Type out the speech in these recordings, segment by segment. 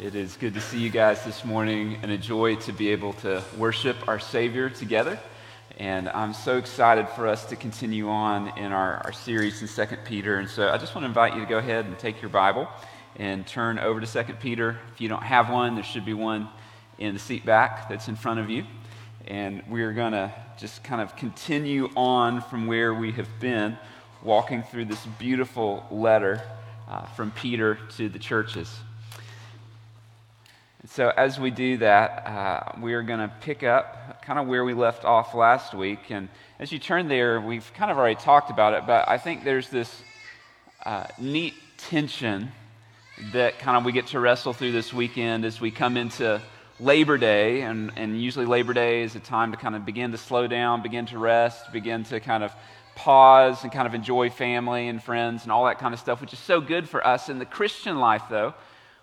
It is good to see you guys this morning and a joy to be able to worship our Savior together. And I'm so excited for us to continue on in our, our series in 2 Peter. And so I just want to invite you to go ahead and take your Bible and turn over to 2 Peter. If you don't have one, there should be one in the seat back that's in front of you. And we're going to just kind of continue on from where we have been, walking through this beautiful letter uh, from Peter to the churches. So, as we do that, uh, we are going to pick up kind of where we left off last week. And as you turn there, we've kind of already talked about it, but I think there's this uh, neat tension that kind of we get to wrestle through this weekend as we come into Labor Day. And, and usually, Labor Day is a time to kind of begin to slow down, begin to rest, begin to kind of pause and kind of enjoy family and friends and all that kind of stuff, which is so good for us. In the Christian life, though,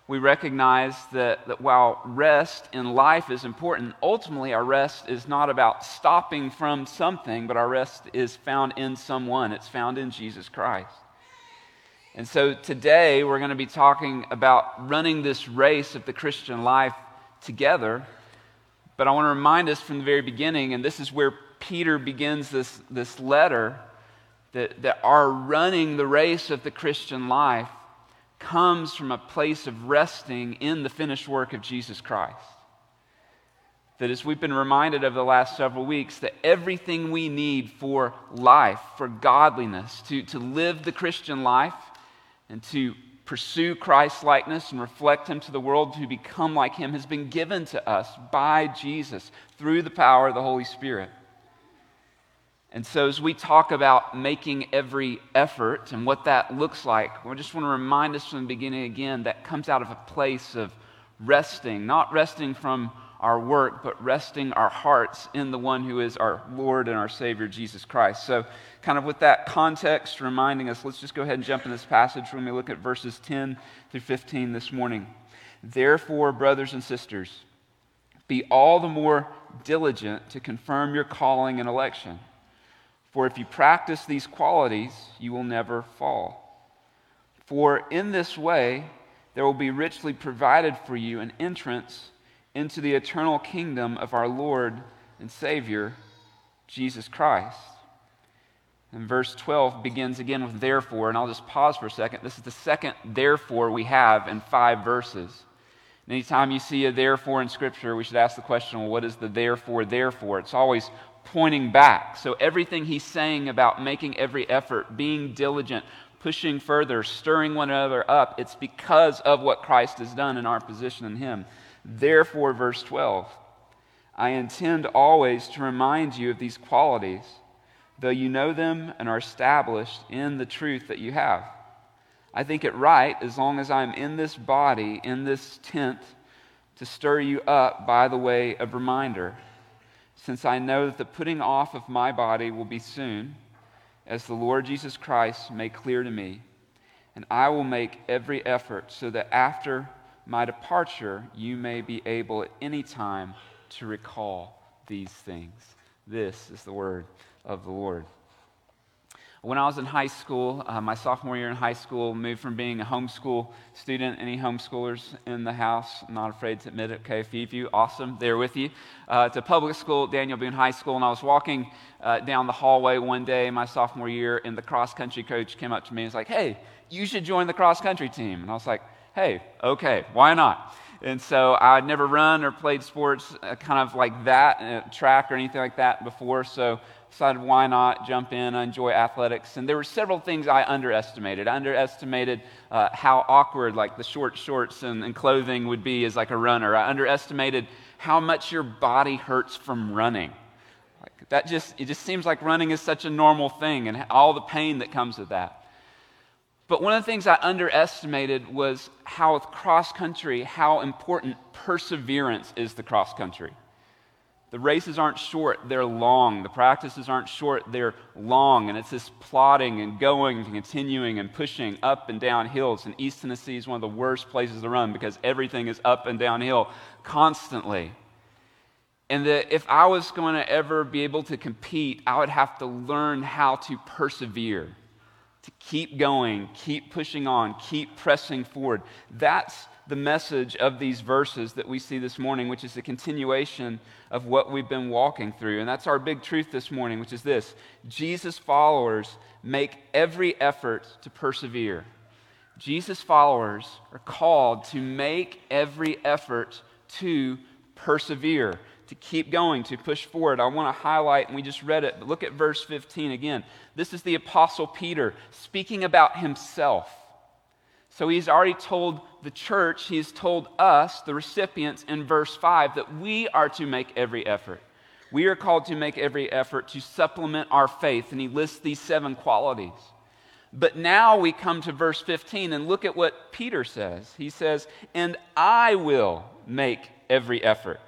we recognize that, that while rest in life is important, ultimately our rest is not about stopping from something, but our rest is found in someone. It's found in Jesus Christ. And so today we're going to be talking about running this race of the Christian life together. But I want to remind us from the very beginning, and this is where Peter begins this, this letter, that, that our running the race of the Christian life comes from a place of resting in the finished work of Jesus Christ. That as we've been reminded of the last several weeks, that everything we need for life, for godliness, to, to live the Christian life, and to pursue Christ's likeness and reflect Him to the world, to become like Him, has been given to us by Jesus through the power of the Holy Spirit. And so, as we talk about making every effort and what that looks like, we just want to remind us from the beginning again that comes out of a place of resting, not resting from our work, but resting our hearts in the one who is our Lord and our Savior, Jesus Christ. So, kind of with that context reminding us, let's just go ahead and jump in this passage when we look at verses 10 through 15 this morning. Therefore, brothers and sisters, be all the more diligent to confirm your calling and election. For if you practice these qualities, you will never fall. For in this way, there will be richly provided for you an entrance into the eternal kingdom of our Lord and Savior, Jesus Christ. And verse 12 begins again with therefore, and I'll just pause for a second. This is the second therefore we have in five verses. Anytime you see a therefore in Scripture, we should ask the question well, what is the therefore, therefore? It's always pointing back. So everything he's saying about making every effort, being diligent, pushing further, stirring one another up, it's because of what Christ has done in our position in him. Therefore, verse 12, I intend always to remind you of these qualities, though you know them and are established in the truth that you have. I think it right, as long as I'm in this body, in this tent, to stir you up by the way of reminder since I know that the putting off of my body will be soon, as the Lord Jesus Christ made clear to me. And I will make every effort so that after my departure, you may be able at any time to recall these things. This is the word of the Lord. When I was in high school, uh, my sophomore year in high school, moved from being a homeschool student, any homeschoolers in the house, I'm not afraid to admit it, okay, a few of you, awesome, they're with you, uh, to public school, Daniel Boone High School, and I was walking uh, down the hallway one day my sophomore year, and the cross country coach came up to me and was like, hey, you should join the cross country team. And I was like, hey, okay, why not? And so I'd never run or played sports uh, kind of like that, uh, track or anything like that before. So decided why not jump in. I enjoy athletics. And there were several things I underestimated. I underestimated uh, how awkward like the short shorts and, and clothing would be as like a runner. I underestimated how much your body hurts from running. Like that just it just seems like running is such a normal thing and all the pain that comes with that. But one of the things I underestimated was how with cross country, how important perseverance is the cross country. The races aren't short, they're long. The practices aren't short, they're long. And it's this plodding and going and continuing and pushing up and down hills. And East Tennessee is one of the worst places to run because everything is up and downhill constantly. And that if I was going to ever be able to compete, I would have to learn how to persevere, to keep going, keep pushing on, keep pressing forward. That's the message of these verses that we see this morning, which is a continuation of what we've been walking through. And that's our big truth this morning, which is this Jesus followers make every effort to persevere. Jesus followers are called to make every effort to persevere, to keep going, to push forward. I want to highlight, and we just read it, but look at verse 15 again. This is the Apostle Peter speaking about himself. So he's already told the church, he's told us, the recipients, in verse 5, that we are to make every effort. We are called to make every effort to supplement our faith, and he lists these seven qualities. But now we come to verse 15 and look at what Peter says. He says, And I will make every effort,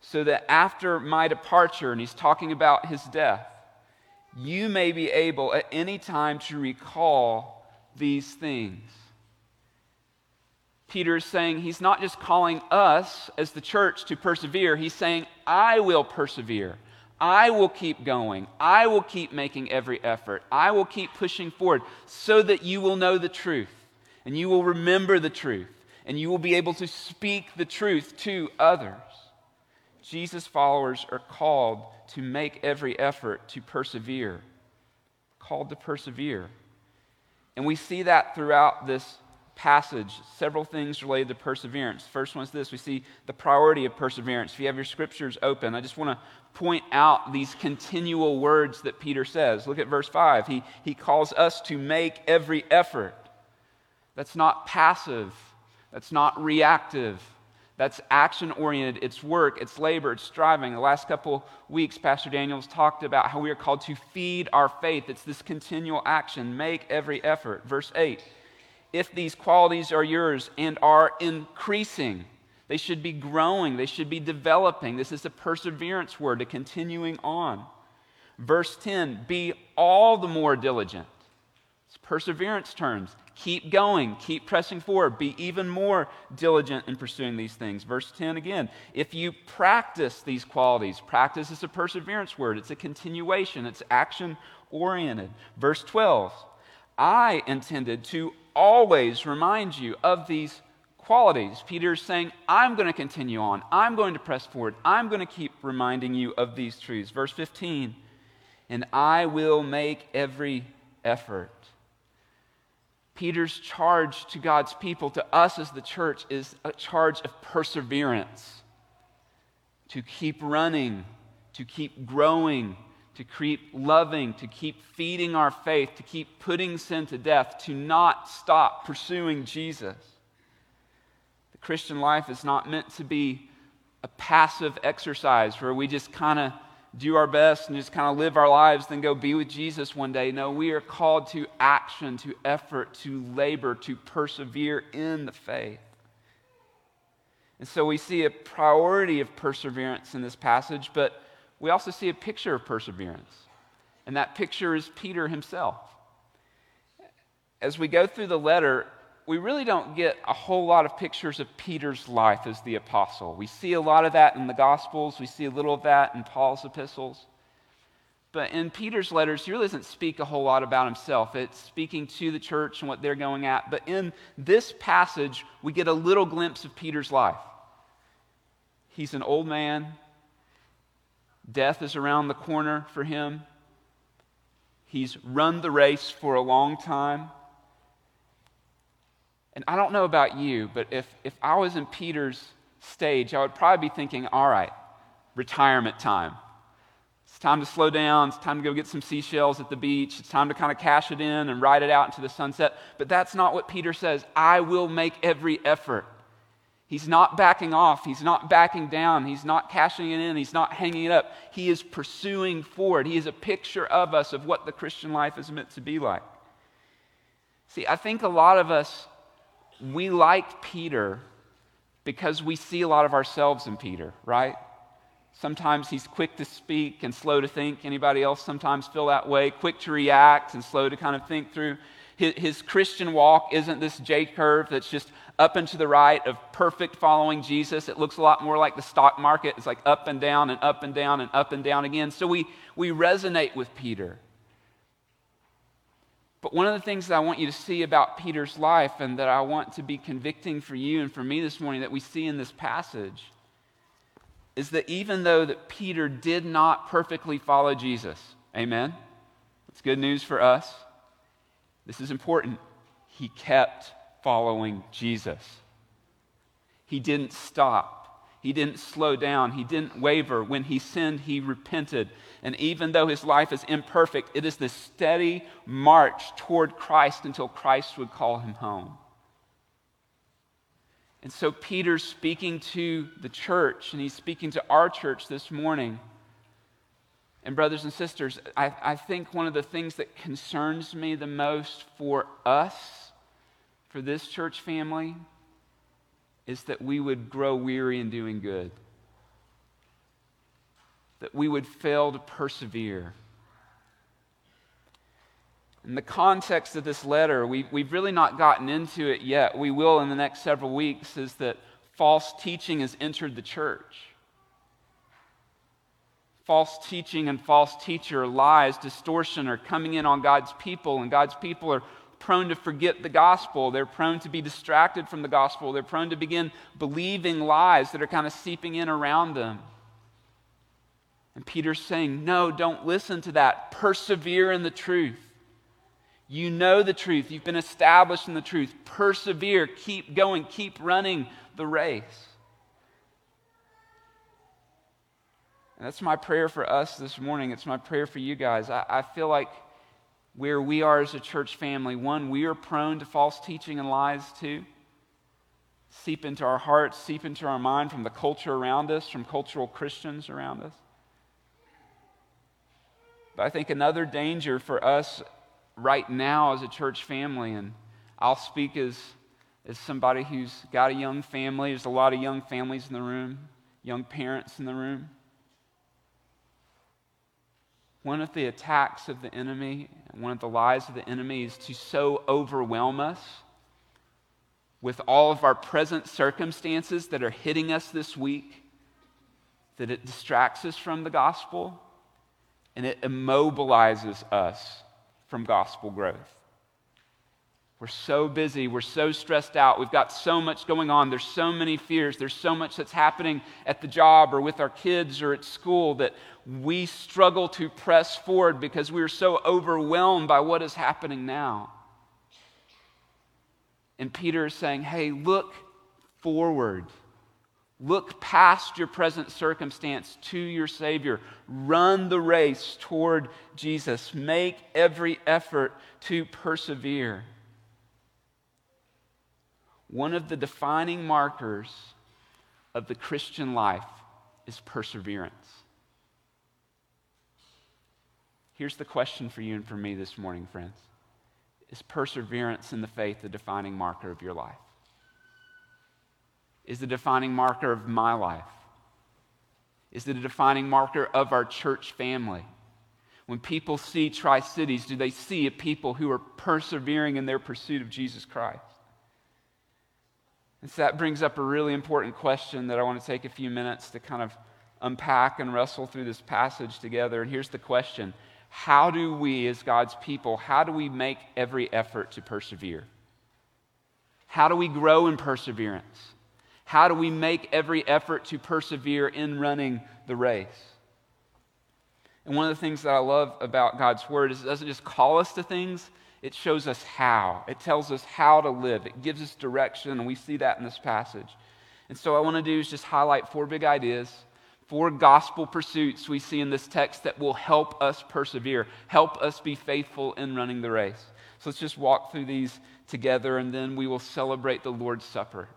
so that after my departure, and he's talking about his death, you may be able at any time to recall these things. Peter is saying he's not just calling us as the church to persevere, he's saying, I will persevere. I will keep going. I will keep making every effort. I will keep pushing forward so that you will know the truth and you will remember the truth and you will be able to speak the truth to others. Jesus' followers are called to make every effort to persevere, called to persevere. And we see that throughout this passage, several things related to perseverance. First one is this we see the priority of perseverance. If you have your scriptures open, I just want to point out these continual words that Peter says. Look at verse 5. He, he calls us to make every effort. That's not passive, that's not reactive. That's action oriented. It's work, it's labor, it's striving. The last couple weeks, Pastor Daniels talked about how we are called to feed our faith. It's this continual action. Make every effort. Verse 8 If these qualities are yours and are increasing, they should be growing, they should be developing. This is a perseverance word, a continuing on. Verse 10 be all the more diligent. It's perseverance terms. Keep going, keep pressing forward, be even more diligent in pursuing these things. Verse 10 again, if you practice these qualities, practice is a perseverance word, it's a continuation, it's action oriented. Verse 12, I intended to always remind you of these qualities. Peter is saying, I'm going to continue on. I'm going to press forward. I'm going to keep reminding you of these truths. Verse 15, and I will make every effort. Peter's charge to God's people, to us as the church, is a charge of perseverance. To keep running, to keep growing, to keep loving, to keep feeding our faith, to keep putting sin to death, to not stop pursuing Jesus. The Christian life is not meant to be a passive exercise where we just kind of do our best and just kind of live our lives, then go be with Jesus one day. No, we are called to action, to effort, to labor, to persevere in the faith. And so we see a priority of perseverance in this passage, but we also see a picture of perseverance. And that picture is Peter himself. As we go through the letter, we really don't get a whole lot of pictures of Peter's life as the apostle. We see a lot of that in the Gospels, we see a little of that in Paul's epistles. But in Peter's letters, he really doesn't speak a whole lot about himself. It's speaking to the church and what they're going at. But in this passage, we get a little glimpse of Peter's life. He's an old man, death is around the corner for him. He's run the race for a long time. And I don't know about you, but if, if I was in Peter's stage, I would probably be thinking, all right, retirement time. It's time to slow down. It's time to go get some seashells at the beach. It's time to kind of cash it in and ride it out into the sunset. But that's not what Peter says. I will make every effort. He's not backing off. He's not backing down. He's not cashing it in. He's not hanging it up. He is pursuing forward. He is a picture of us of what the Christian life is meant to be like. See, I think a lot of us we like Peter because we see a lot of ourselves in Peter, right? Sometimes he's quick to speak and slow to think. Anybody else sometimes feel that way? Quick to react and slow to kind of think through. His, his Christian walk isn't this J curve that's just up and to the right of perfect following Jesus. It looks a lot more like the stock market. It's like up and down and up and down and up and down again. So we, we resonate with Peter. But one of the things that I want you to see about Peter's life and that I want to be convicting for you and for me this morning that we see in this passage is that even though that Peter did not perfectly follow Jesus, amen? It's good news for us. This is important. He kept following Jesus. He didn't stop. He didn't slow down. He didn't waver. When he sinned, he repented. And even though his life is imperfect, it is this steady march toward Christ until Christ would call him home. And so Peter's speaking to the church, and he's speaking to our church this morning. And, brothers and sisters, I, I think one of the things that concerns me the most for us, for this church family, is that we would grow weary in doing good, that we would fail to persevere. In the context of this letter, we, we've really not gotten into it yet. We will in the next several weeks, is that false teaching has entered the church. False teaching and false teacher, lies, distortion are coming in on God's people, and God's people are prone to forget the gospel. They're prone to be distracted from the gospel. They're prone to begin believing lies that are kind of seeping in around them. And Peter's saying, No, don't listen to that. Persevere in the truth. You know the truth. You've been established in the truth. Persevere. Keep going. Keep running the race. And that's my prayer for us this morning. It's my prayer for you guys. I, I feel like where we are as a church family. One, we are prone to false teaching and lies too. Seep into our hearts, seep into our mind from the culture around us, from cultural Christians around us. But I think another danger for us right now as a church family, and I'll speak as, as somebody who's got a young family, there's a lot of young families in the room, young parents in the room. One of the attacks of the enemy, one of the lies of the enemy is to so overwhelm us with all of our present circumstances that are hitting us this week that it distracts us from the gospel and it immobilizes us from gospel growth. We're so busy. We're so stressed out. We've got so much going on. There's so many fears. There's so much that's happening at the job or with our kids or at school that we struggle to press forward because we are so overwhelmed by what is happening now. And Peter is saying, hey, look forward. Look past your present circumstance to your Savior. Run the race toward Jesus. Make every effort to persevere one of the defining markers of the Christian life is perseverance. Here's the question for you and for me this morning, friends Is perseverance in the faith the defining marker of your life? Is the defining marker of my life? Is it a defining marker of our church family? When people see Tri Cities, do they see a people who are persevering in their pursuit of Jesus Christ? And so that brings up a really important question that I want to take a few minutes to kind of unpack and wrestle through this passage together. And here's the question How do we, as God's people, how do we make every effort to persevere? How do we grow in perseverance? How do we make every effort to persevere in running the race? And one of the things that I love about God's word is it doesn't just call us to things, it shows us how. It tells us how to live. It gives us direction, and we see that in this passage. And so, I want to do is just highlight four big ideas, four gospel pursuits we see in this text that will help us persevere, help us be faithful in running the race. So, let's just walk through these together, and then we will celebrate the Lord's Supper,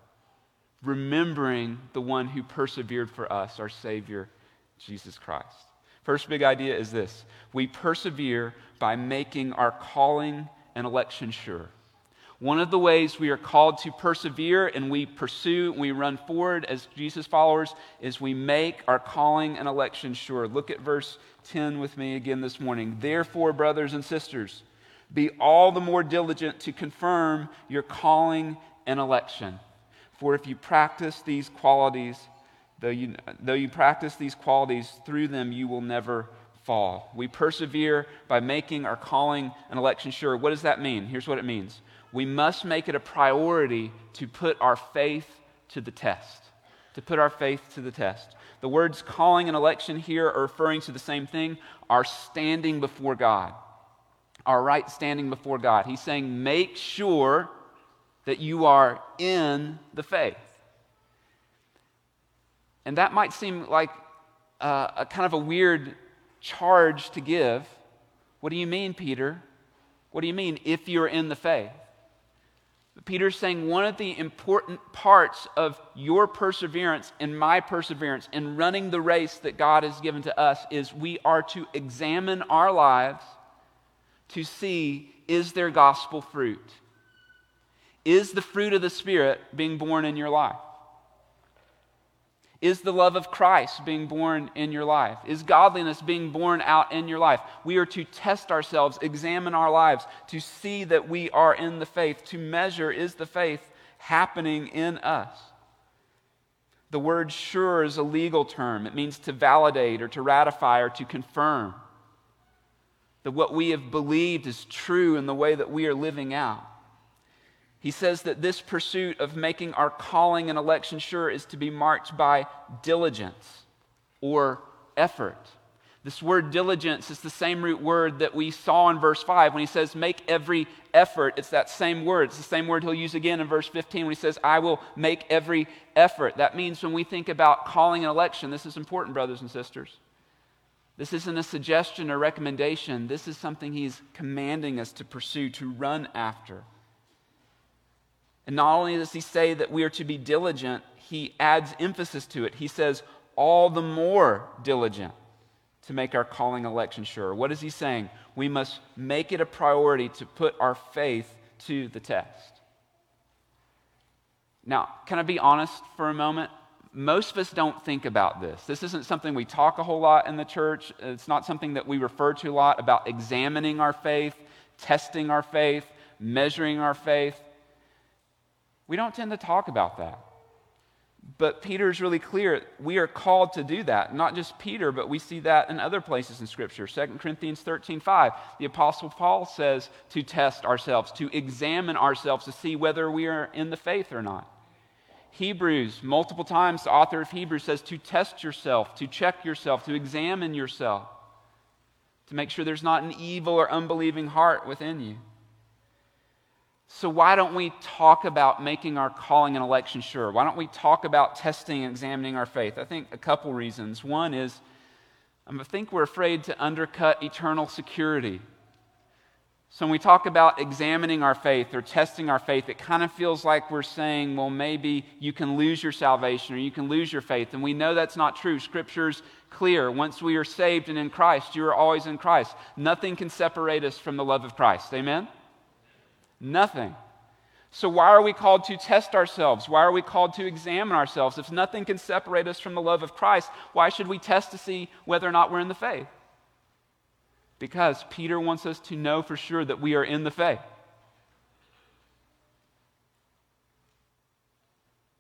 remembering the one who persevered for us, our Savior, Jesus Christ. First big idea is this we persevere by making our calling and election sure. One of the ways we are called to persevere and we pursue and we run forward as Jesus followers is we make our calling and election sure. Look at verse 10 with me again this morning. Therefore, brothers and sisters, be all the more diligent to confirm your calling and election. For if you practice these qualities, though you, though you practice these qualities through them, you will never fall. We persevere by making our calling and election sure. What does that mean? Here's what it means we must make it a priority to put our faith to the test. To put our faith to the test. The words calling and election here are referring to the same thing our standing before God, our right standing before God. He's saying, make sure that you are in the faith. And that might seem like uh, a kind of a weird charge to give. What do you mean, Peter? What do you mean, if you're in the faith? Peter's saying one of the important parts of your perseverance and my perseverance in running the race that God has given to us is we are to examine our lives to see is there gospel fruit? Is the fruit of the Spirit being born in your life? Is the love of Christ being born in your life? Is godliness being born out in your life? We are to test ourselves, examine our lives, to see that we are in the faith, to measure is the faith happening in us. The word sure is a legal term. It means to validate or to ratify or to confirm that what we have believed is true in the way that we are living out. He says that this pursuit of making our calling and election sure is to be marked by diligence or effort. This word diligence is the same root word that we saw in verse 5 when he says, make every effort. It's that same word. It's the same word he'll use again in verse 15 when he says, I will make every effort. That means when we think about calling an election, this is important, brothers and sisters. This isn't a suggestion or recommendation. This is something he's commanding us to pursue, to run after. And not only does he say that we are to be diligent, he adds emphasis to it. He says, all the more diligent to make our calling election sure. What is he saying? We must make it a priority to put our faith to the test. Now, can I be honest for a moment? Most of us don't think about this. This isn't something we talk a whole lot in the church. It's not something that we refer to a lot about examining our faith, testing our faith, measuring our faith. We don't tend to talk about that. But Peter is really clear. We are called to do that. Not just Peter, but we see that in other places in Scripture. 2 Corinthians 13 5. The Apostle Paul says to test ourselves, to examine ourselves to see whether we are in the faith or not. Hebrews, multiple times, the author of Hebrews says to test yourself, to check yourself, to examine yourself, to make sure there's not an evil or unbelieving heart within you. So, why don't we talk about making our calling and election sure? Why don't we talk about testing and examining our faith? I think a couple reasons. One is um, I think we're afraid to undercut eternal security. So, when we talk about examining our faith or testing our faith, it kind of feels like we're saying, well, maybe you can lose your salvation or you can lose your faith. And we know that's not true. Scripture's clear. Once we are saved and in Christ, you are always in Christ. Nothing can separate us from the love of Christ. Amen? Nothing. So, why are we called to test ourselves? Why are we called to examine ourselves? If nothing can separate us from the love of Christ, why should we test to see whether or not we're in the faith? Because Peter wants us to know for sure that we are in the faith.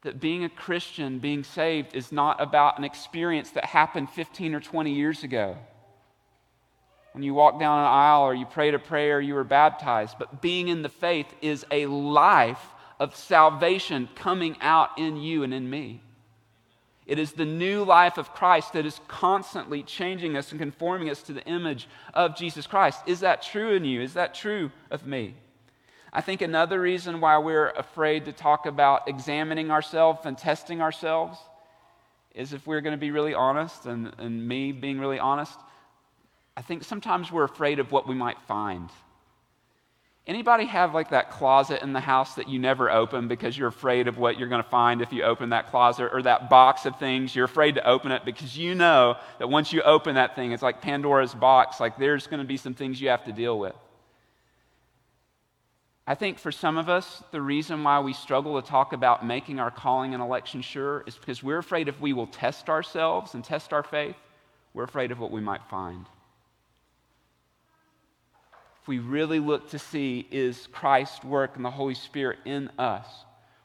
That being a Christian, being saved, is not about an experience that happened 15 or 20 years ago when you walk down an aisle or you prayed a prayer, you were baptized. But being in the faith is a life of salvation coming out in you and in me. It is the new life of Christ that is constantly changing us and conforming us to the image of Jesus Christ. Is that true in you? Is that true of me? I think another reason why we're afraid to talk about examining ourselves and testing ourselves is if we're going to be really honest, and, and me being really honest, I think sometimes we're afraid of what we might find. Anybody have like that closet in the house that you never open because you're afraid of what you're going to find if you open that closet or that box of things? You're afraid to open it because you know that once you open that thing, it's like Pandora's box, like there's going to be some things you have to deal with. I think for some of us, the reason why we struggle to talk about making our calling and election sure is because we're afraid if we will test ourselves and test our faith, we're afraid of what we might find we really look to see is Christ's work and the Holy Spirit in us,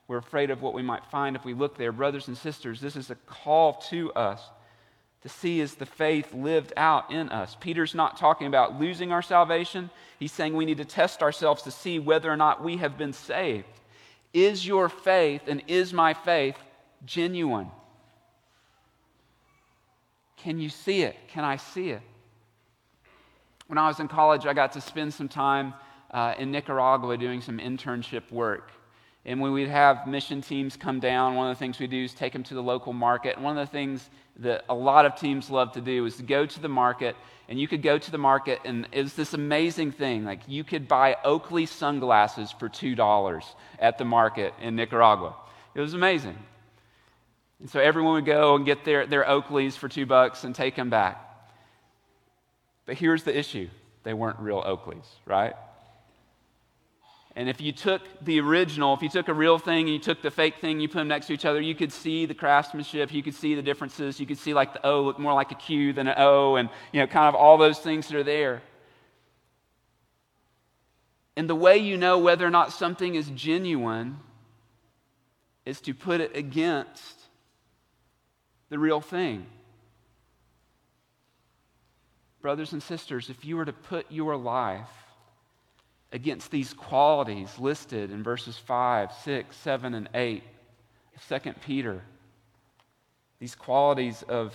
we're afraid of what we might find if we look there. Brothers and sisters, this is a call to us to see is the faith lived out in us. Peter's not talking about losing our salvation. He's saying we need to test ourselves to see whether or not we have been saved. Is your faith and is my faith genuine? Can you see it? Can I see it? When I was in college, I got to spend some time uh, in Nicaragua doing some internship work. And when we'd have mission teams come down, one of the things we do is take them to the local market. And one of the things that a lot of teams love to do is to go to the market, and you could go to the market, and it was this amazing thing. Like you could buy Oakley sunglasses for $2 at the market in Nicaragua. It was amazing. And so everyone would go and get their, their Oakleys for two bucks and take them back. But here's the issue they weren't real Oakleys, right? And if you took the original, if you took a real thing and you took the fake thing, you put them next to each other, you could see the craftsmanship, you could see the differences, you could see like the O look more like a Q than an O, and you know, kind of all those things that are there. And the way you know whether or not something is genuine is to put it against the real thing. Brothers and sisters, if you were to put your life against these qualities listed in verses 5, 6, 7, and 8 of 2 Peter. These qualities of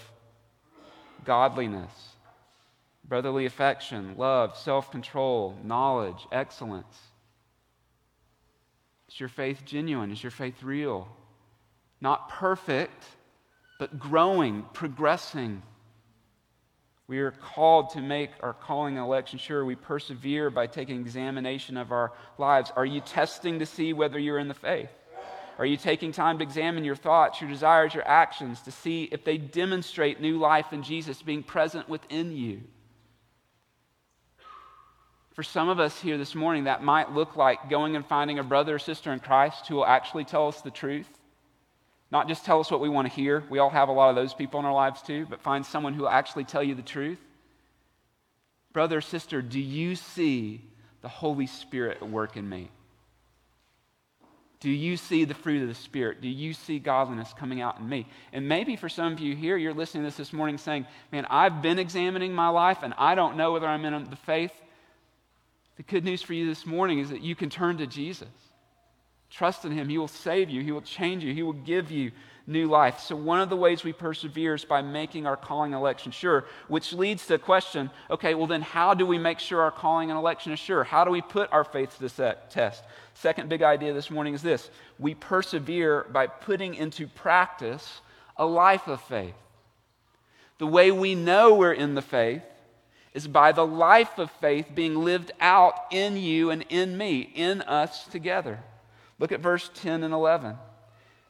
godliness, brotherly affection, love, self control, knowledge, excellence. Is your faith genuine? Is your faith real? Not perfect, but growing, progressing we are called to make our calling and election sure. We persevere by taking examination of our lives. Are you testing to see whether you're in the faith? Are you taking time to examine your thoughts, your desires, your actions to see if they demonstrate new life in Jesus being present within you? For some of us here this morning, that might look like going and finding a brother or sister in Christ who will actually tell us the truth not just tell us what we want to hear. We all have a lot of those people in our lives too, but find someone who will actually tell you the truth. Brother or sister, do you see the Holy Spirit at work in me? Do you see the fruit of the Spirit? Do you see godliness coming out in me? And maybe for some of you here, you're listening to this this morning saying, Man, I've been examining my life and I don't know whether I'm in the faith. The good news for you this morning is that you can turn to Jesus. Trust in Him. He will save you, He will change you, He will give you new life. So, one of the ways we persevere is by making our calling and election sure, which leads to the question okay, well, then how do we make sure our calling and election is sure? How do we put our faith to the uh, test? Second big idea this morning is this we persevere by putting into practice a life of faith. The way we know we're in the faith is by the life of faith being lived out in you and in me, in us together. Look at verse 10 and 11.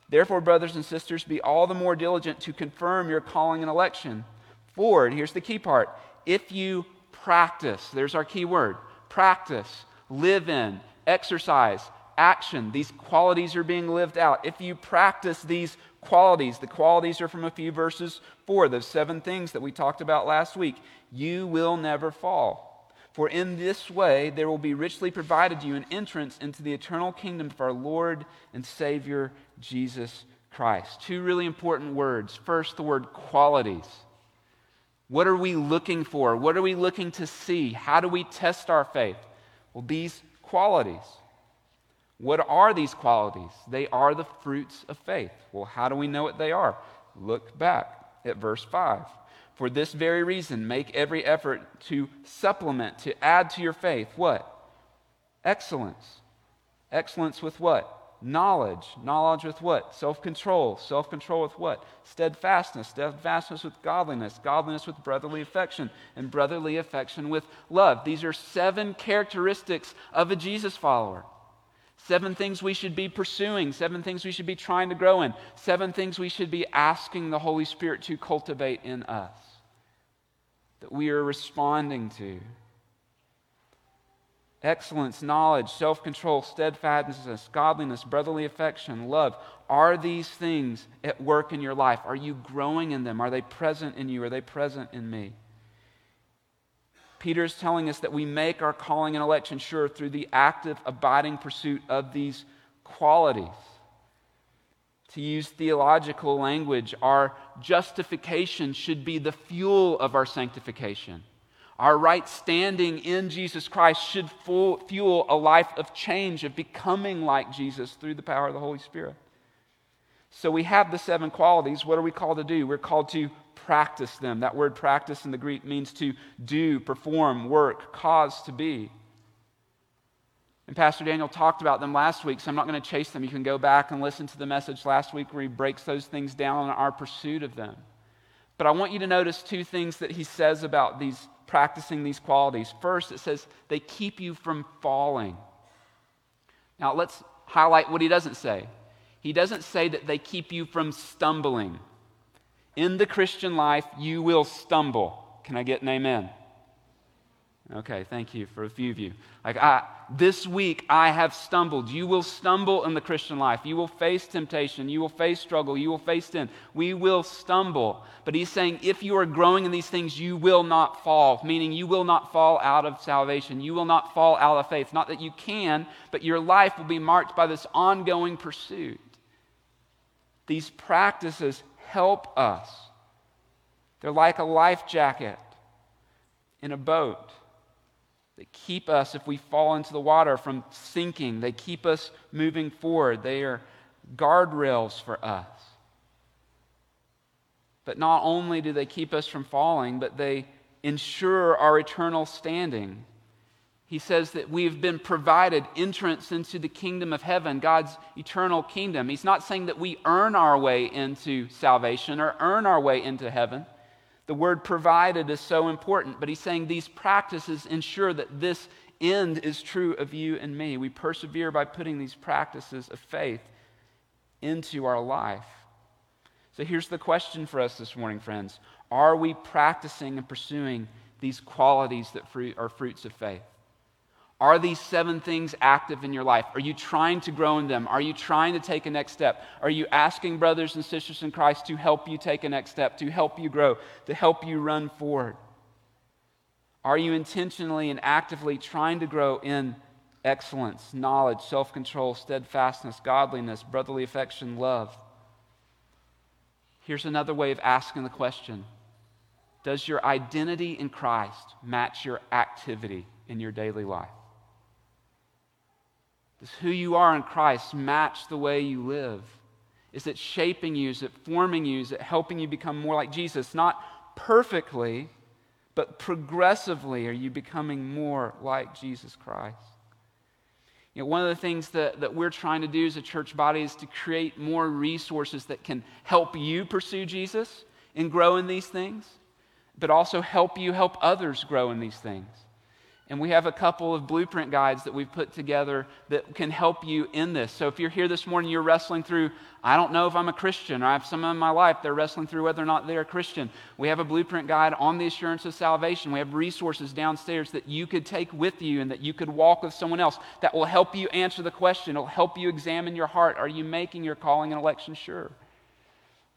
Therefore, brothers and sisters, be all the more diligent to confirm your calling and election. For, and here's the key part if you practice, there's our key word practice, live in, exercise, action, these qualities are being lived out. If you practice these qualities, the qualities are from a few verses four, those seven things that we talked about last week, you will never fall. For in this way there will be richly provided you an entrance into the eternal kingdom of our Lord and Savior Jesus Christ. Two really important words. First, the word qualities. What are we looking for? What are we looking to see? How do we test our faith? Well, these qualities. What are these qualities? They are the fruits of faith. Well, how do we know what they are? Look back at verse 5. For this very reason, make every effort to supplement, to add to your faith what? Excellence. Excellence with what? Knowledge. Knowledge with what? Self control. Self control with what? Steadfastness. Steadfastness with godliness. Godliness with brotherly affection. And brotherly affection with love. These are seven characteristics of a Jesus follower. Seven things we should be pursuing, seven things we should be trying to grow in, seven things we should be asking the Holy Spirit to cultivate in us that we are responding to. Excellence, knowledge, self control, steadfastness, godliness, brotherly affection, love. Are these things at work in your life? Are you growing in them? Are they present in you? Are they present in me? Peter is telling us that we make our calling and election sure through the active, abiding pursuit of these qualities. To use theological language, our justification should be the fuel of our sanctification. Our right standing in Jesus Christ should fuel a life of change, of becoming like Jesus through the power of the Holy Spirit. So we have the seven qualities. What are we called to do? We're called to practice them. That word practice in the Greek means to do, perform, work, cause to be. And Pastor Daniel talked about them last week, so I'm not going to chase them. You can go back and listen to the message last week where he breaks those things down in our pursuit of them. But I want you to notice two things that he says about these practicing these qualities. First, it says they keep you from falling. Now, let's highlight what he doesn't say. He doesn't say that they keep you from stumbling. In the Christian life, you will stumble. Can I get an amen? Okay, thank you for a few of you. Like, I, this week I have stumbled. You will stumble in the Christian life. You will face temptation. You will face struggle. You will face sin. We will stumble. But he's saying if you are growing in these things, you will not fall, meaning you will not fall out of salvation. You will not fall out of faith. Not that you can, but your life will be marked by this ongoing pursuit. These practices help us. They're like a life jacket in a boat. They keep us, if we fall into the water, from sinking. They keep us moving forward. They are guardrails for us. But not only do they keep us from falling, but they ensure our eternal standing. He says that we've been provided entrance into the kingdom of heaven, God's eternal kingdom. He's not saying that we earn our way into salvation or earn our way into heaven. The word provided is so important, but he's saying these practices ensure that this end is true of you and me. We persevere by putting these practices of faith into our life. So here's the question for us this morning, friends Are we practicing and pursuing these qualities that are fruits of faith? Are these seven things active in your life? Are you trying to grow in them? Are you trying to take a next step? Are you asking brothers and sisters in Christ to help you take a next step, to help you grow, to help you run forward? Are you intentionally and actively trying to grow in excellence, knowledge, self control, steadfastness, godliness, brotherly affection, love? Here's another way of asking the question Does your identity in Christ match your activity in your daily life? Does who you are in Christ match the way you live? Is it shaping you? Is it forming you? Is it helping you become more like Jesus? Not perfectly, but progressively are you becoming more like Jesus Christ? You know, one of the things that, that we're trying to do as a church body is to create more resources that can help you pursue Jesus and grow in these things, but also help you help others grow in these things. And we have a couple of blueprint guides that we've put together that can help you in this. So if you're here this morning, you're wrestling through, I don't know if I'm a Christian, or I have someone in my life, they're wrestling through whether or not they're a Christian. We have a blueprint guide on the assurance of salvation. We have resources downstairs that you could take with you and that you could walk with someone else that will help you answer the question. It'll help you examine your heart. Are you making your calling and election sure?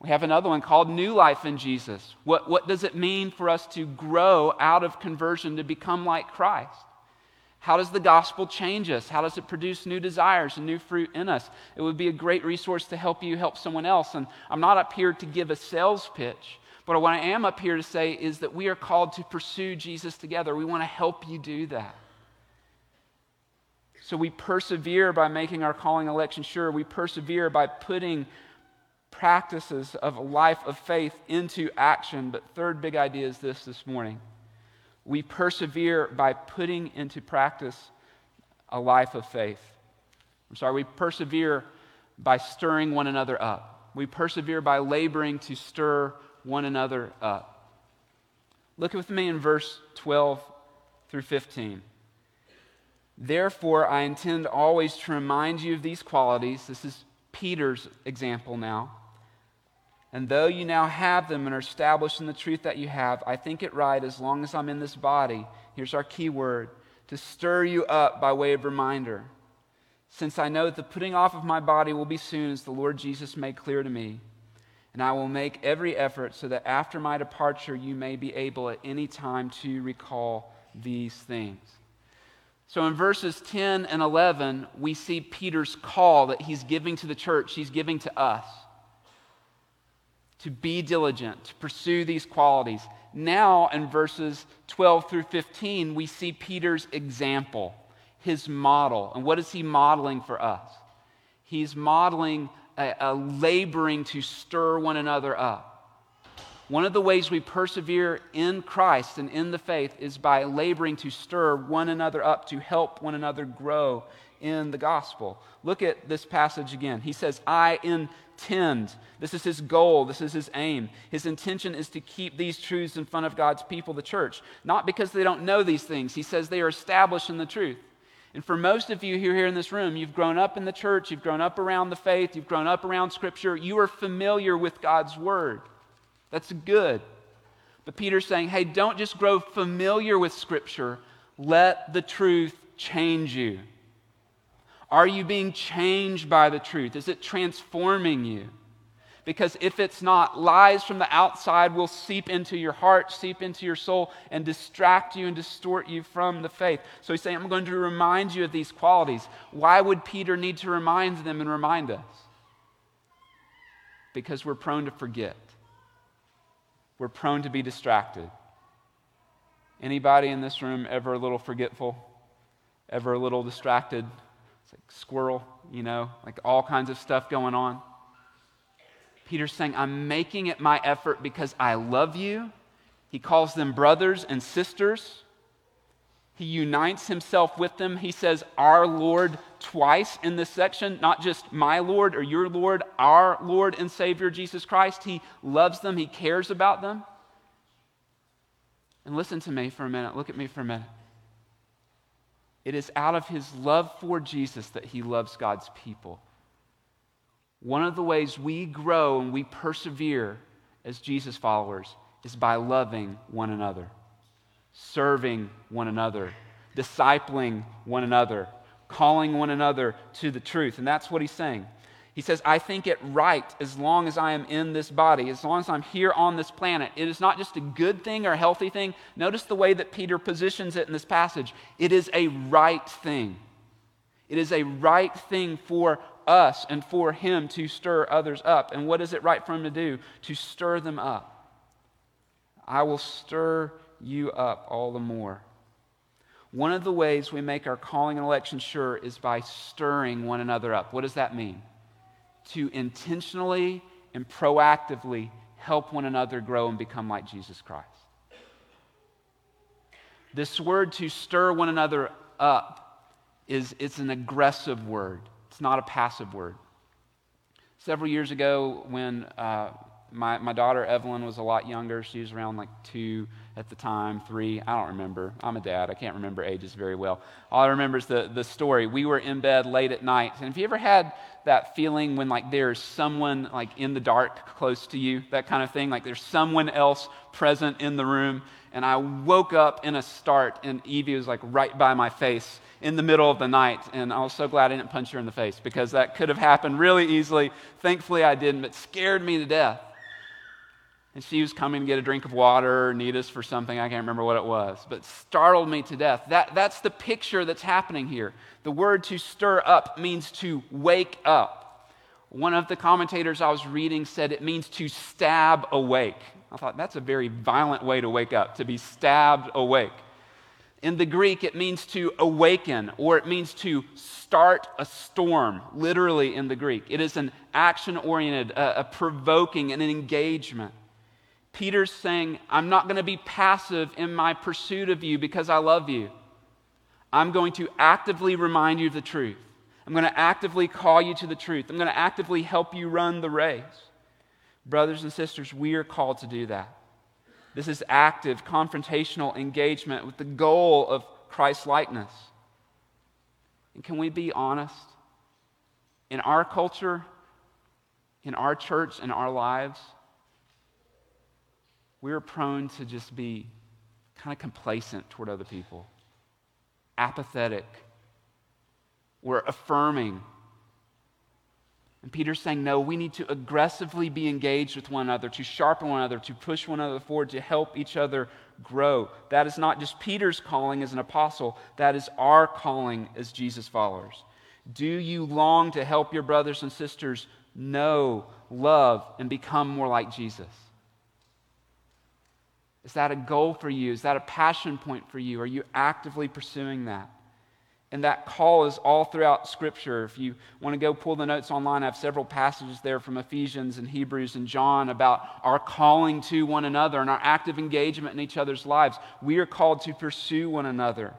We have another one called New Life in Jesus. What, what does it mean for us to grow out of conversion to become like Christ? How does the gospel change us? How does it produce new desires and new fruit in us? It would be a great resource to help you help someone else. And I'm not up here to give a sales pitch, but what I am up here to say is that we are called to pursue Jesus together. We want to help you do that. So we persevere by making our calling election sure. We persevere by putting practices of a life of faith into action. But third big idea is this this morning. We persevere by putting into practice a life of faith. I'm sorry, we persevere by stirring one another up. We persevere by laboring to stir one another up. Look with me in verse 12 through 15. Therefore, I intend always to remind you of these qualities. This is Peter's example now and though you now have them and are established in the truth that you have, I think it right, as long as I'm in this body, here's our key word, to stir you up by way of reminder. Since I know that the putting off of my body will be soon, as the Lord Jesus made clear to me. And I will make every effort so that after my departure you may be able at any time to recall these things. So in verses 10 and 11, we see Peter's call that he's giving to the church, he's giving to us. To be diligent, to pursue these qualities. Now, in verses 12 through 15, we see Peter's example, his model. And what is he modeling for us? He's modeling a, a laboring to stir one another up. One of the ways we persevere in Christ and in the faith is by laboring to stir one another up, to help one another grow in the gospel. Look at this passage again. He says, I intend. This is his goal, this is his aim. His intention is to keep these truths in front of God's people, the church. Not because they don't know these things, he says they are established in the truth. And for most of you here in this room, you've grown up in the church, you've grown up around the faith, you've grown up around Scripture, you are familiar with God's Word. That's good. But Peter's saying, hey, don't just grow familiar with Scripture, let the truth change you. Are you being changed by the truth? Is it transforming you? Because if it's not, lies from the outside will seep into your heart, seep into your soul, and distract you and distort you from the faith. So he's saying, I'm going to remind you of these qualities. Why would Peter need to remind them and remind us? Because we're prone to forget we're prone to be distracted. Anybody in this room ever a little forgetful? Ever a little distracted? It's like squirrel, you know, like all kinds of stuff going on. Peter's saying, I'm making it my effort because I love you. He calls them brothers and sisters. He unites himself with them. He says, Our Lord twice in this section, not just my Lord or your Lord, our Lord and Savior Jesus Christ. He loves them, He cares about them. And listen to me for a minute. Look at me for a minute. It is out of His love for Jesus that He loves God's people. One of the ways we grow and we persevere as Jesus followers is by loving one another serving one another, discipling one another, calling one another to the truth. And that's what he's saying. He says, I think it right as long as I am in this body, as long as I'm here on this planet. It is not just a good thing or a healthy thing. Notice the way that Peter positions it in this passage. It is a right thing. It is a right thing for us and for him to stir others up. And what is it right for him to do? To stir them up. I will stir you up all the more. One of the ways we make our calling and election sure is by stirring one another up. What does that mean? To intentionally and proactively help one another grow and become like Jesus Christ. This word to stir one another up is it's an aggressive word. It's not a passive word. Several years ago, when uh, my, my daughter Evelyn was a lot younger, she was around like two, at the time, three, I don't remember. I'm a dad, I can't remember ages very well. All I remember is the, the story. We were in bed late at night. And have you ever had that feeling when like there's someone like in the dark close to you, that kind of thing? Like there's someone else present in the room. And I woke up in a start, and Evie was like right by my face in the middle of the night. And I was so glad I didn't punch her in the face because that could have happened really easily. Thankfully, I didn't, but scared me to death and she was coming to get a drink of water need us for something. I can't remember what it was, but startled me to death. That, that's the picture that's happening here. The word to stir up means to wake up. One of the commentators I was reading said it means to stab awake. I thought that's a very violent way to wake up, to be stabbed awake. In the Greek, it means to awaken or it means to start a storm, literally in the Greek. It is an action oriented, a, a provoking, an engagement. Peter's saying, I'm not going to be passive in my pursuit of you because I love you. I'm going to actively remind you of the truth. I'm going to actively call you to the truth. I'm going to actively help you run the race. Brothers and sisters, we are called to do that. This is active, confrontational engagement with the goal of Christ likeness. And can we be honest? In our culture, in our church, in our lives, we're prone to just be kind of complacent toward other people, apathetic. We're affirming. And Peter's saying, no, we need to aggressively be engaged with one another, to sharpen one another, to push one another forward, to help each other grow. That is not just Peter's calling as an apostle, that is our calling as Jesus followers. Do you long to help your brothers and sisters know, love, and become more like Jesus? Is that a goal for you? Is that a passion point for you? Are you actively pursuing that? And that call is all throughout Scripture. If you want to go pull the notes online, I have several passages there from Ephesians and Hebrews and John about our calling to one another and our active engagement in each other's lives. We are called to pursue one another,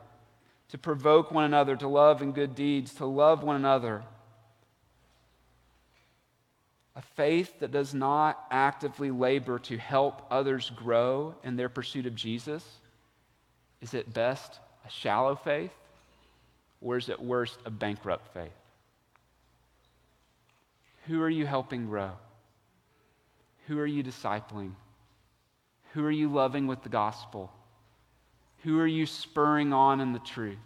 to provoke one another to love and good deeds, to love one another. A faith that does not actively labor to help others grow in their pursuit of Jesus is at best a shallow faith or is at worst a bankrupt faith? Who are you helping grow? Who are you discipling? Who are you loving with the gospel? Who are you spurring on in the truth?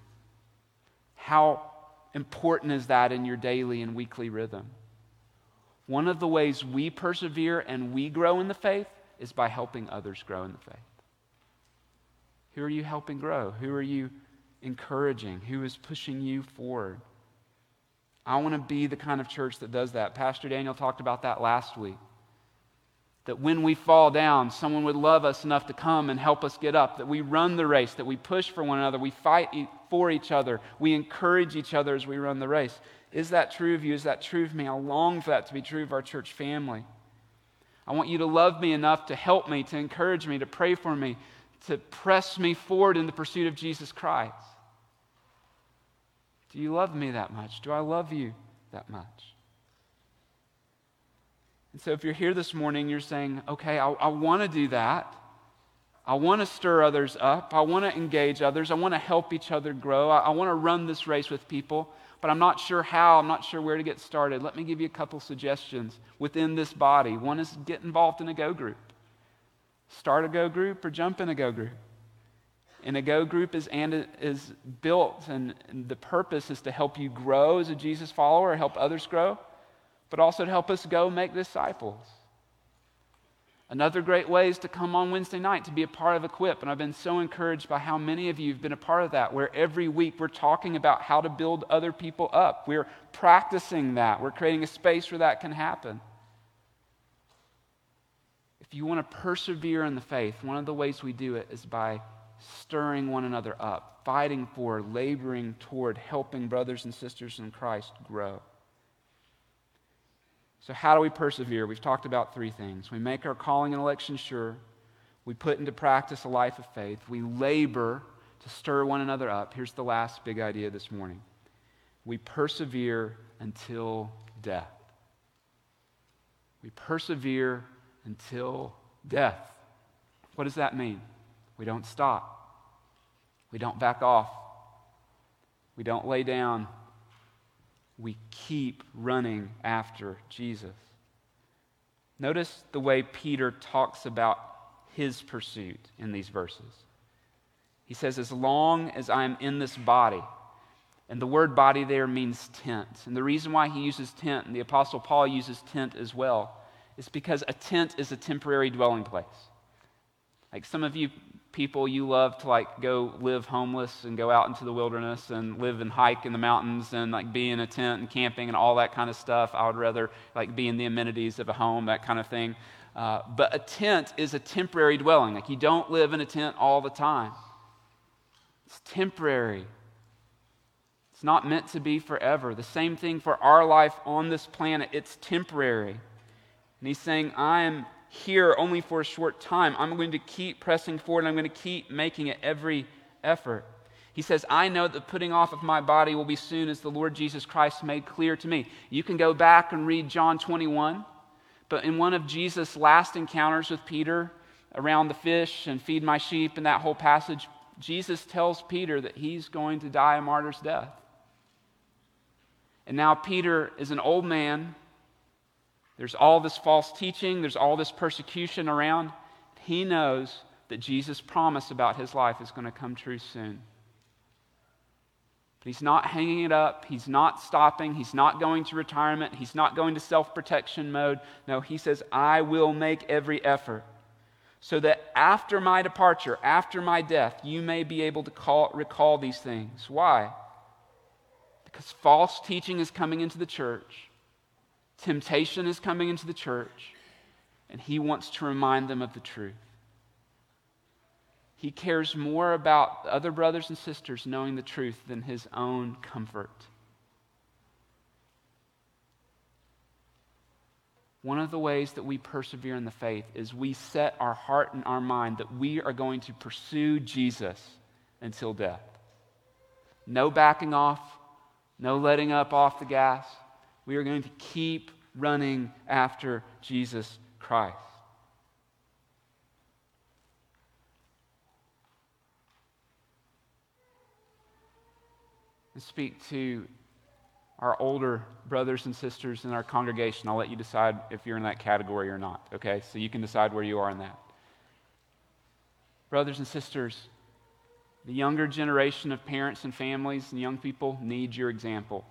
How important is that in your daily and weekly rhythm? One of the ways we persevere and we grow in the faith is by helping others grow in the faith. Who are you helping grow? Who are you encouraging, who is pushing you forward. I want to be the kind of church that does that. Pastor Daniel talked about that last week. That when we fall down, someone would love us enough to come and help us get up. That we run the race, that we push for one another, we fight for each other, we encourage each other as we run the race. Is that true of you? Is that true of me? I long for that to be true of our church family. I want you to love me enough to help me, to encourage me, to pray for me, to press me forward in the pursuit of Jesus Christ. Do you love me that much? Do I love you that much? And so, if you're here this morning, you're saying, okay, I, I want to do that. I want to stir others up. I want to engage others. I want to help each other grow. I, I want to run this race with people, but I'm not sure how. I'm not sure where to get started. Let me give you a couple suggestions within this body. One is get involved in a go group. Start a go group or jump in a go group. And a go group is, and is built, and the purpose is to help you grow as a Jesus follower, help others grow, but also to help us go make disciples. Another great way is to come on Wednesday night to be a part of Equip. And I've been so encouraged by how many of you have been a part of that, where every week we're talking about how to build other people up. We're practicing that, we're creating a space where that can happen. If you want to persevere in the faith, one of the ways we do it is by stirring one another up, fighting for, laboring toward helping brothers and sisters in Christ grow. So, how do we persevere? We've talked about three things. We make our calling and election sure, we put into practice a life of faith, we labor to stir one another up. Here's the last big idea this morning we persevere until death. We persevere until death. What does that mean? We don't stop. We don't back off. We don't lay down. We keep running after Jesus. Notice the way Peter talks about his pursuit in these verses. He says, As long as I am in this body, and the word body there means tent. And the reason why he uses tent, and the Apostle Paul uses tent as well, is because a tent is a temporary dwelling place. Like some of you people you love to like go live homeless and go out into the wilderness and live and hike in the mountains and like be in a tent and camping and all that kind of stuff. I would rather like be in the amenities of a home, that kind of thing. Uh, but a tent is a temporary dwelling. Like you don't live in a tent all the time. It's temporary. It's not meant to be forever. The same thing for our life on this planet. It's temporary. And he's saying, I am here only for a short time. I'm going to keep pressing forward and I'm going to keep making it every effort. He says, I know that the putting off of my body will be soon as the Lord Jesus Christ made clear to me. You can go back and read John 21, but in one of Jesus' last encounters with Peter around the fish and feed my sheep and that whole passage, Jesus tells Peter that he's going to die a martyr's death. And now Peter is an old man there's all this false teaching, there's all this persecution around. He knows that Jesus' promise about his life is going to come true soon. But he's not hanging it up. He's not stopping. He's not going to retirement. He's not going to self protection mode. No, he says, I will make every effort so that after my departure, after my death, you may be able to call, recall these things. Why? Because false teaching is coming into the church. Temptation is coming into the church, and he wants to remind them of the truth. He cares more about other brothers and sisters knowing the truth than his own comfort. One of the ways that we persevere in the faith is we set our heart and our mind that we are going to pursue Jesus until death. No backing off, no letting up off the gas. We are going to keep running after Jesus Christ. And speak to our older brothers and sisters in our congregation. I'll let you decide if you're in that category or not, okay? So you can decide where you are in that. Brothers and sisters, the younger generation of parents and families and young people need your example.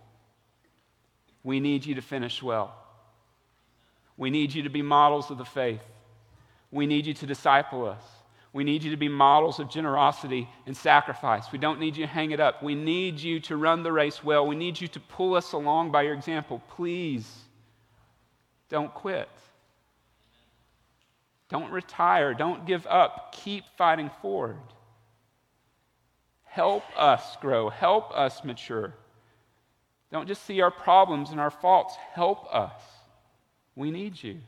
We need you to finish well. We need you to be models of the faith. We need you to disciple us. We need you to be models of generosity and sacrifice. We don't need you to hang it up. We need you to run the race well. We need you to pull us along by your example. Please don't quit. Don't retire. Don't give up. Keep fighting forward. Help us grow. Help us mature. Don't just see our problems and our faults. Help us. We need you.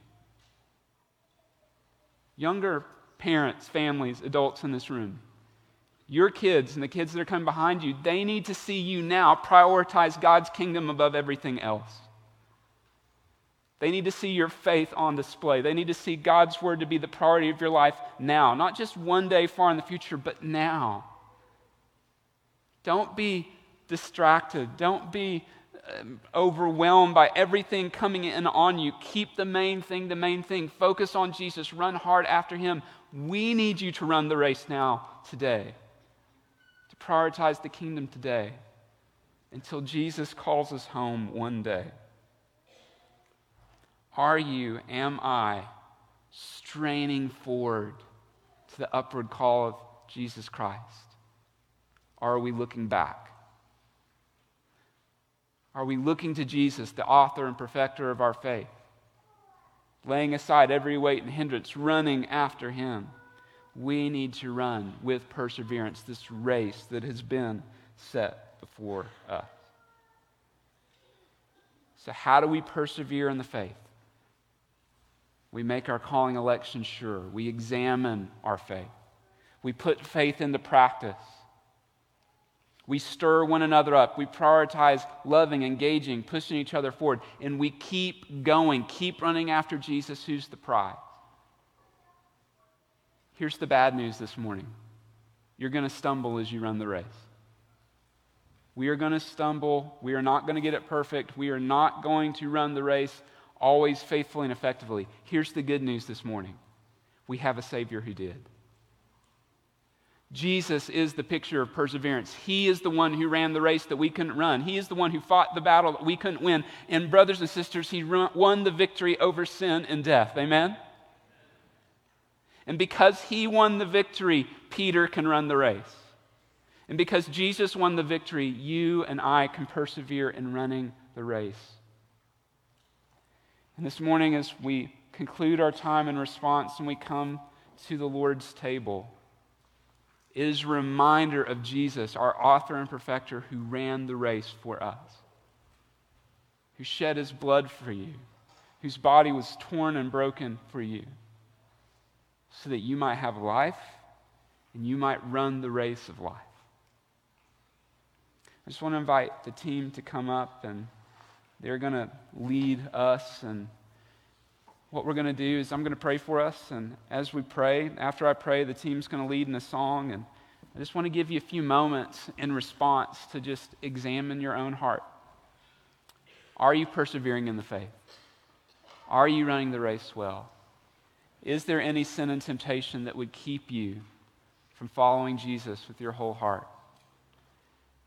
Younger parents, families, adults in this room, your kids and the kids that are coming behind you, they need to see you now prioritize God's kingdom above everything else. They need to see your faith on display. They need to see God's word to be the priority of your life now, not just one day far in the future, but now. Don't be distracted. Don't be um, overwhelmed by everything coming in on you. Keep the main thing the main thing. Focus on Jesus. Run hard after him. We need you to run the race now, today, to prioritize the kingdom today until Jesus calls us home one day. Are you, am I, straining forward to the upward call of Jesus Christ? Or are we looking back? Are we looking to Jesus, the author and perfecter of our faith? laying aside every weight and hindrance, running after Him. We need to run with perseverance this race that has been set before us. So, how do we persevere in the faith? We make our calling election sure. We examine our faith. We put faith into practice. We stir one another up. We prioritize loving, engaging, pushing each other forward. And we keep going, keep running after Jesus, who's the prize. Here's the bad news this morning you're going to stumble as you run the race. We are going to stumble. We are not going to get it perfect. We are not going to run the race always faithfully and effectively. Here's the good news this morning we have a Savior who did. Jesus is the picture of perseverance. He is the one who ran the race that we couldn't run. He is the one who fought the battle that we couldn't win. And, brothers and sisters, He won the victory over sin and death. Amen? And because He won the victory, Peter can run the race. And because Jesus won the victory, you and I can persevere in running the race. And this morning, as we conclude our time in response and we come to the Lord's table, is a reminder of Jesus, our author and perfecter, who ran the race for us, who shed his blood for you, whose body was torn and broken for you, so that you might have life and you might run the race of life. I just want to invite the team to come up and they're going to lead us. And what we're going to do is I'm going to pray for us. And as we pray, after I pray, the team's going to lead in a song. And I just want to give you a few moments in response to just examine your own heart. Are you persevering in the faith? Are you running the race well? Is there any sin and temptation that would keep you from following Jesus with your whole heart?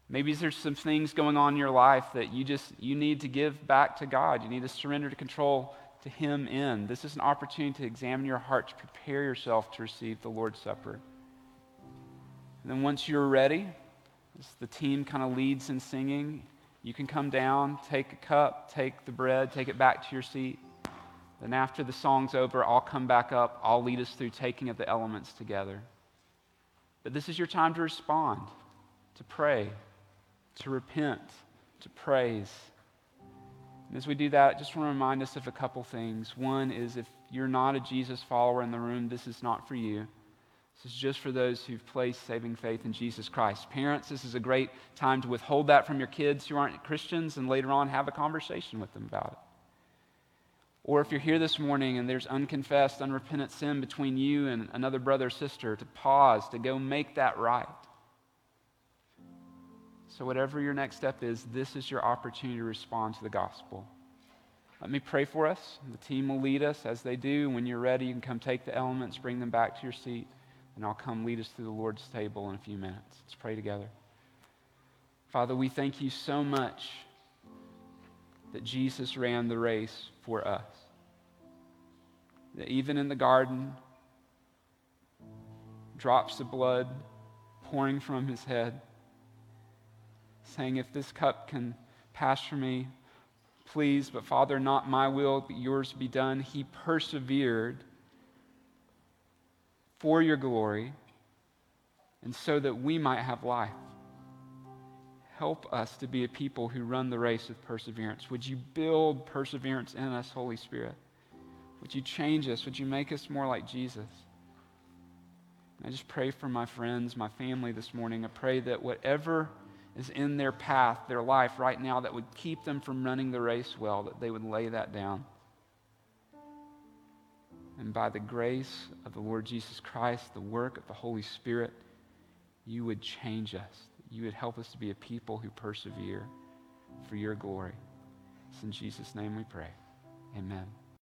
Maybe there's some things going on in your life that you just you need to give back to God. You need to surrender to control to him in. This is an opportunity to examine your heart to prepare yourself to receive the Lord's Supper. And then once you're ready, as the team kind of leads in singing, You can come down, take a cup, take the bread, take it back to your seat. Then, after the song's over, I'll come back up. I'll lead us through taking of the elements together. But this is your time to respond, to pray, to repent, to praise. And as we do that, I just want to remind us of a couple things. One is if you're not a Jesus follower in the room, this is not for you. This is just for those who've placed saving faith in Jesus Christ. Parents, this is a great time to withhold that from your kids who aren't Christians and later on have a conversation with them about it. Or if you're here this morning and there's unconfessed, unrepentant sin between you and another brother or sister, to pause, to go make that right. So, whatever your next step is, this is your opportunity to respond to the gospel. Let me pray for us. The team will lead us as they do. When you're ready, you can come take the elements, bring them back to your seat, and I'll come lead us to the Lord's table in a few minutes. Let's pray together. Father, we thank you so much that Jesus ran the race for us. That even in the garden, drops of blood pouring from his head, saying, If this cup can pass from me, please, but Father, not my will, but yours be done. He persevered for your glory and so that we might have life. Help us to be a people who run the race with perseverance. Would you build perseverance in us, Holy Spirit? Would you change us? Would you make us more like Jesus? I just pray for my friends, my family this morning. I pray that whatever is in their path, their life right now, that would keep them from running the race well, that they would lay that down. And by the grace of the Lord Jesus Christ, the work of the Holy Spirit, you would change us, you would help us to be a people who persevere for your glory. It's in Jesus' name we pray. Amen.